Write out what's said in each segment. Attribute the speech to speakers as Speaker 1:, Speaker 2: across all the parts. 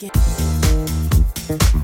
Speaker 1: again.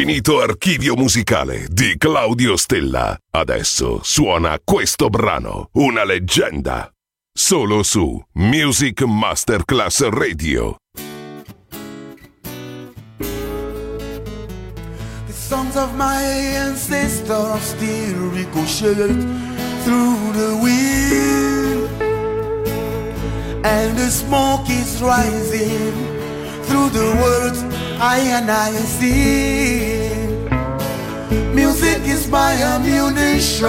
Speaker 2: Dall'infinito archivio musicale di Claudio Stella. Adesso suona questo brano, una leggenda. Solo su Music Masterclass Radio.
Speaker 3: The songs of my ancestors still ricochet through the wind. And the smoke is rising through the words I and I see. Music is my ammunition.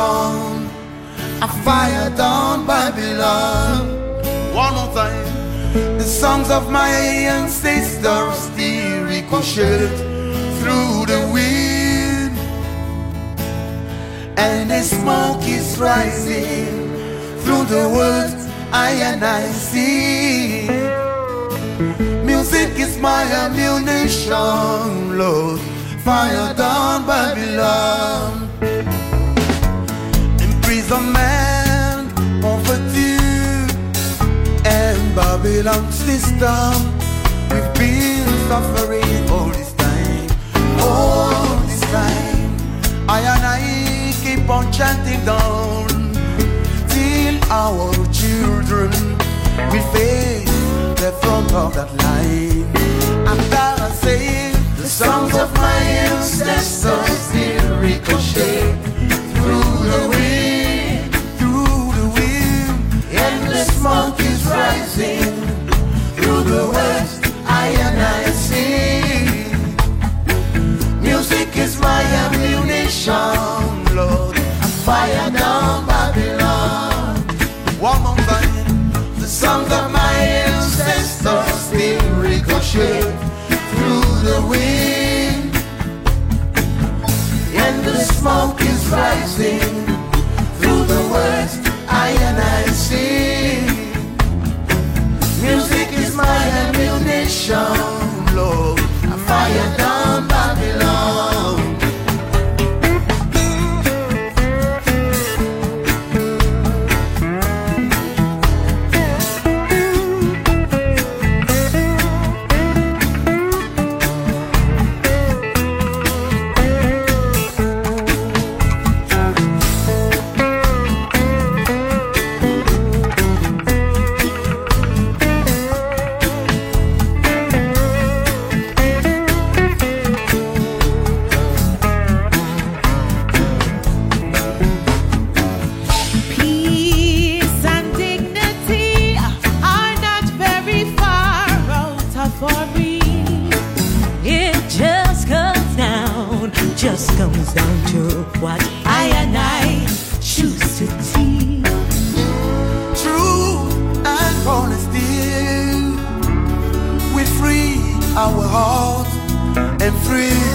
Speaker 3: I fire down Babylon. One more time. The songs of my ancestors still ricochet through the wind. And the smoke is rising through the words I and I see. Music is my ammunition, Lord. Fire down Babylon. Imprisonment, poverty, and Babylon system. We've been suffering all this time, all this time. I and I keep on chanting down till our children will face front of that line. I'm gonna sing the songs of my ancestors still ricochet through the wind, through the wind. Endless monkeys rising through the west. I and I sing. Music is my ammunition, Lord. I fire down Babylon. Time, the songs of ricochet through the wind. And the smoke is rising through the west. I and I see. Music is my ammunition,
Speaker 4: just comes down to what I and I choose to teach.
Speaker 3: Truth and honesty we free our hearts and free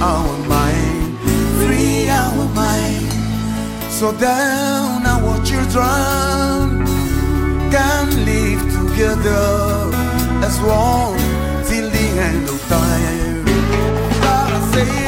Speaker 3: our mind, free our mind. So down our children can live together as one till the end of time. I say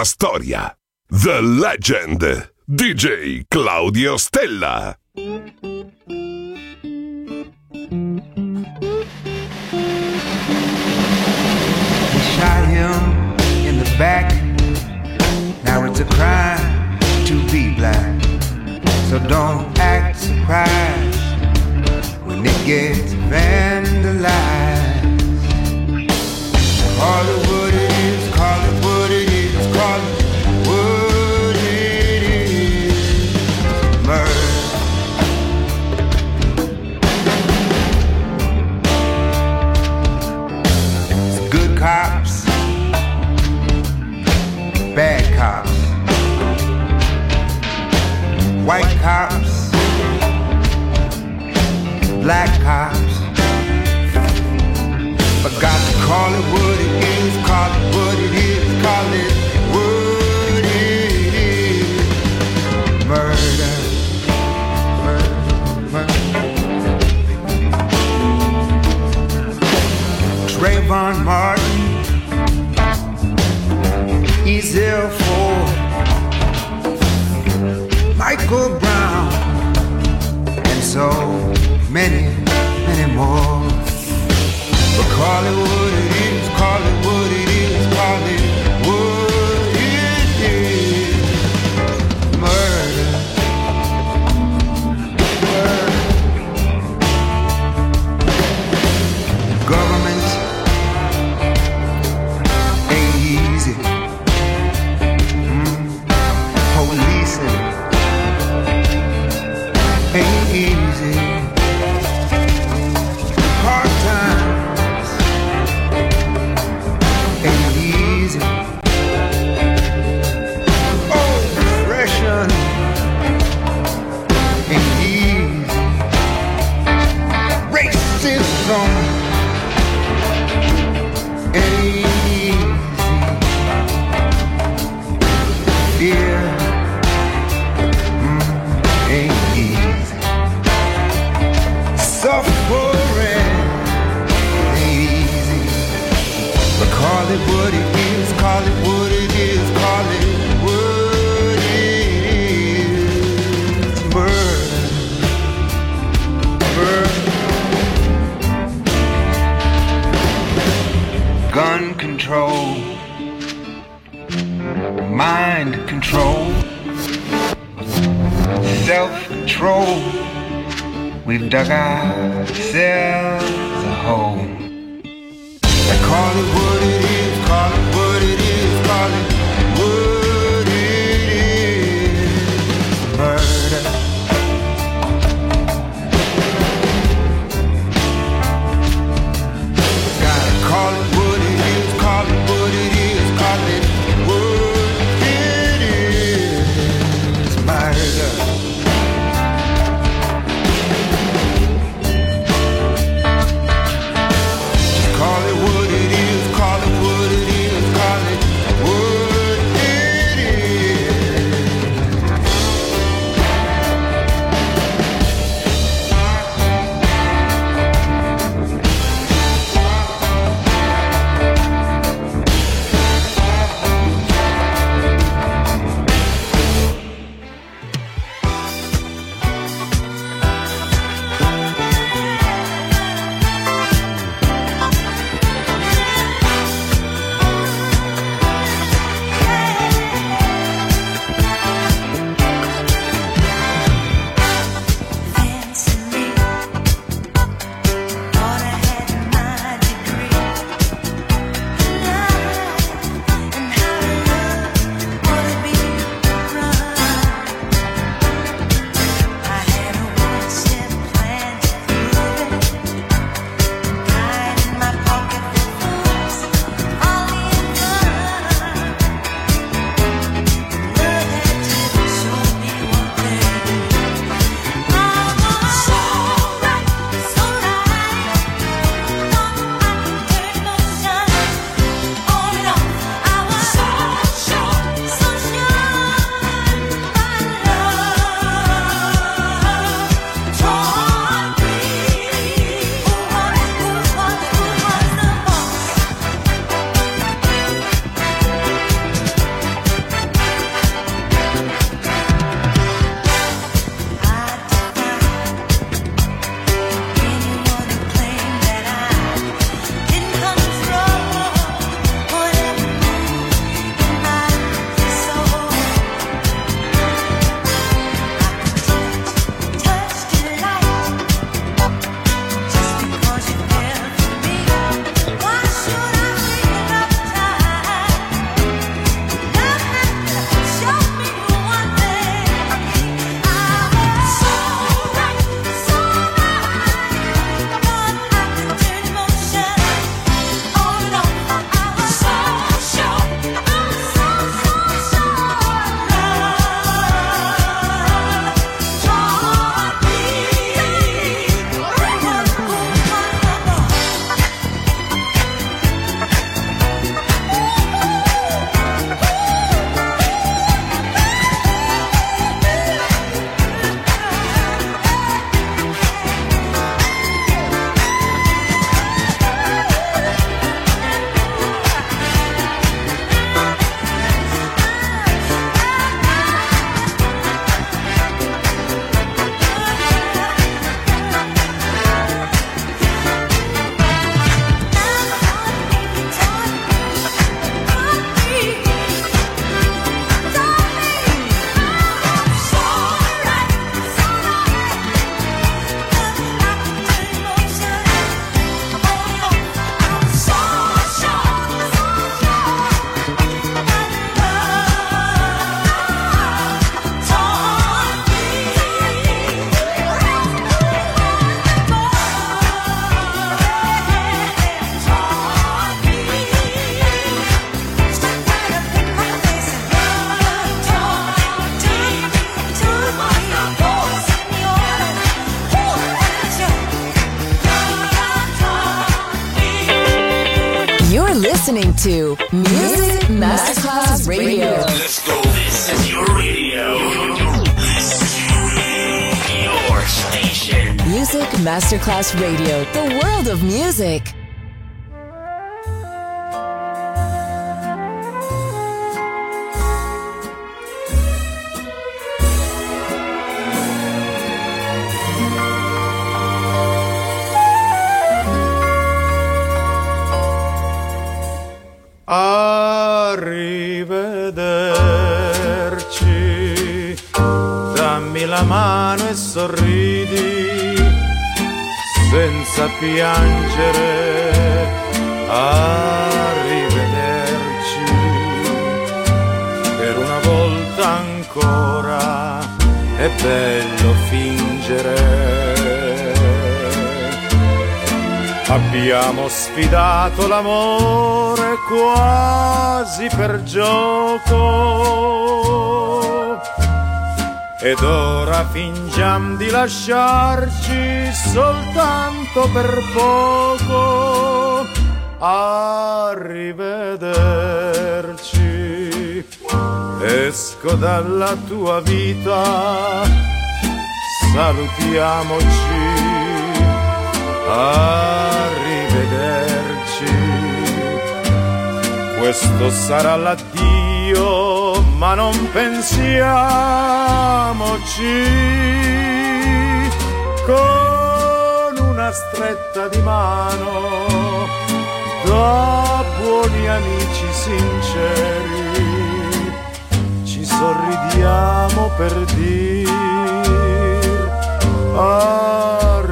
Speaker 2: la storia. The Legend. DJ Claudio Stella.
Speaker 5: Shot him in the back. Now it's a crime to be black. So don't act surprised when it gets to
Speaker 6: Music Masterclass Radio.
Speaker 7: Let's go. This is your radio. Your station.
Speaker 6: Music Masterclass Radio,
Speaker 8: piangere. Arrivederci, per una volta ancora è bello fingere. Abbiamo sfidato l'amore quasi per gioco. Ed ora fingiamo di lasciarci soltanto per poco. Arrivederci. Esco dalla tua vita. Salutiamoci arrivederci. Questo sarà l'addio, ma non pensiamoci. Con stretta di mano, da buoni amici sinceri, ci sorridiamo per dir arrivederci.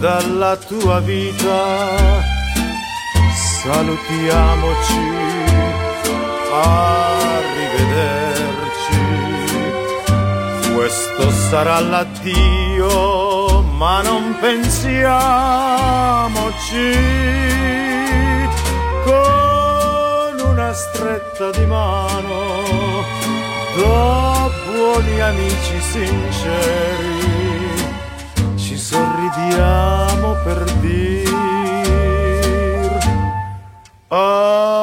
Speaker 8: Dalla tua vita, salutiamoci, arrivederci. Questo sarà l'addio, ma non pensiamoci. Con una stretta di mano da buoni amici sinceri
Speaker 9: vediamo perdir. Ah.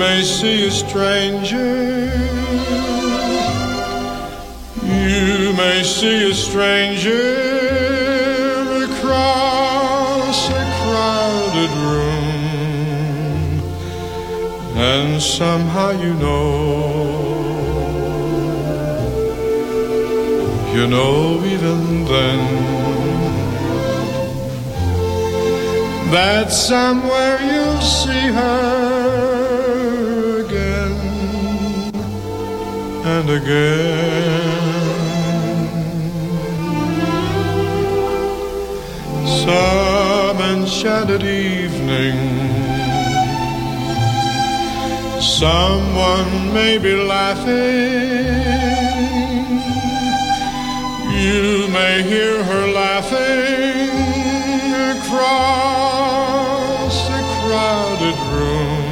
Speaker 9: May see a stranger. You may see a stranger across a crowded room, and somehow you know. You know, even then, that somewhere you'll see her again. Some enchanted evening, someone may be laughing. You may hear her laughing across a crowded room,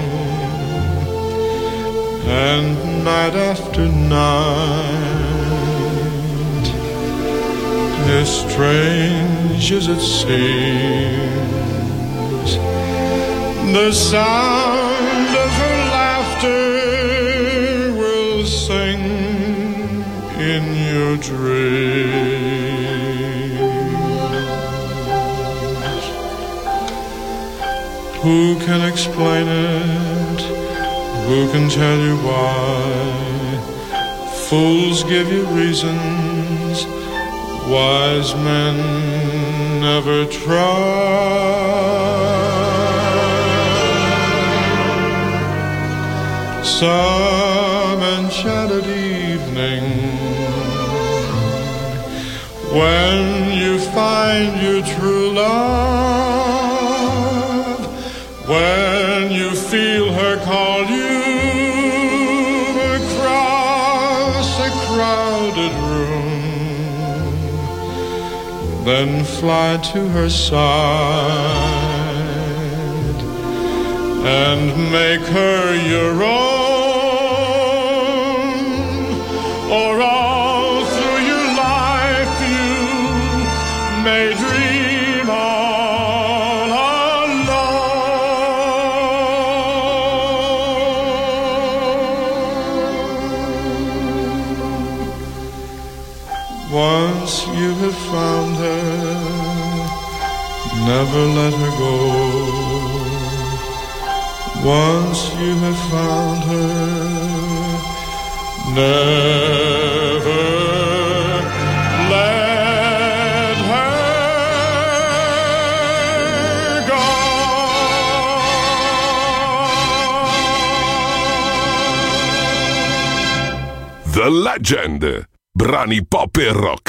Speaker 9: and night after night. As strange as it seems, the sound of her laughter will sing in your dreams. Who can explain it? Who can tell you why? Fools give you reasons, wise men never try. Some enchanted evening when you find your true love, when you feel then fly to her side and make her your own, or never let her go. Once you have found her, never.
Speaker 2: The Legend. Brani pop e rock,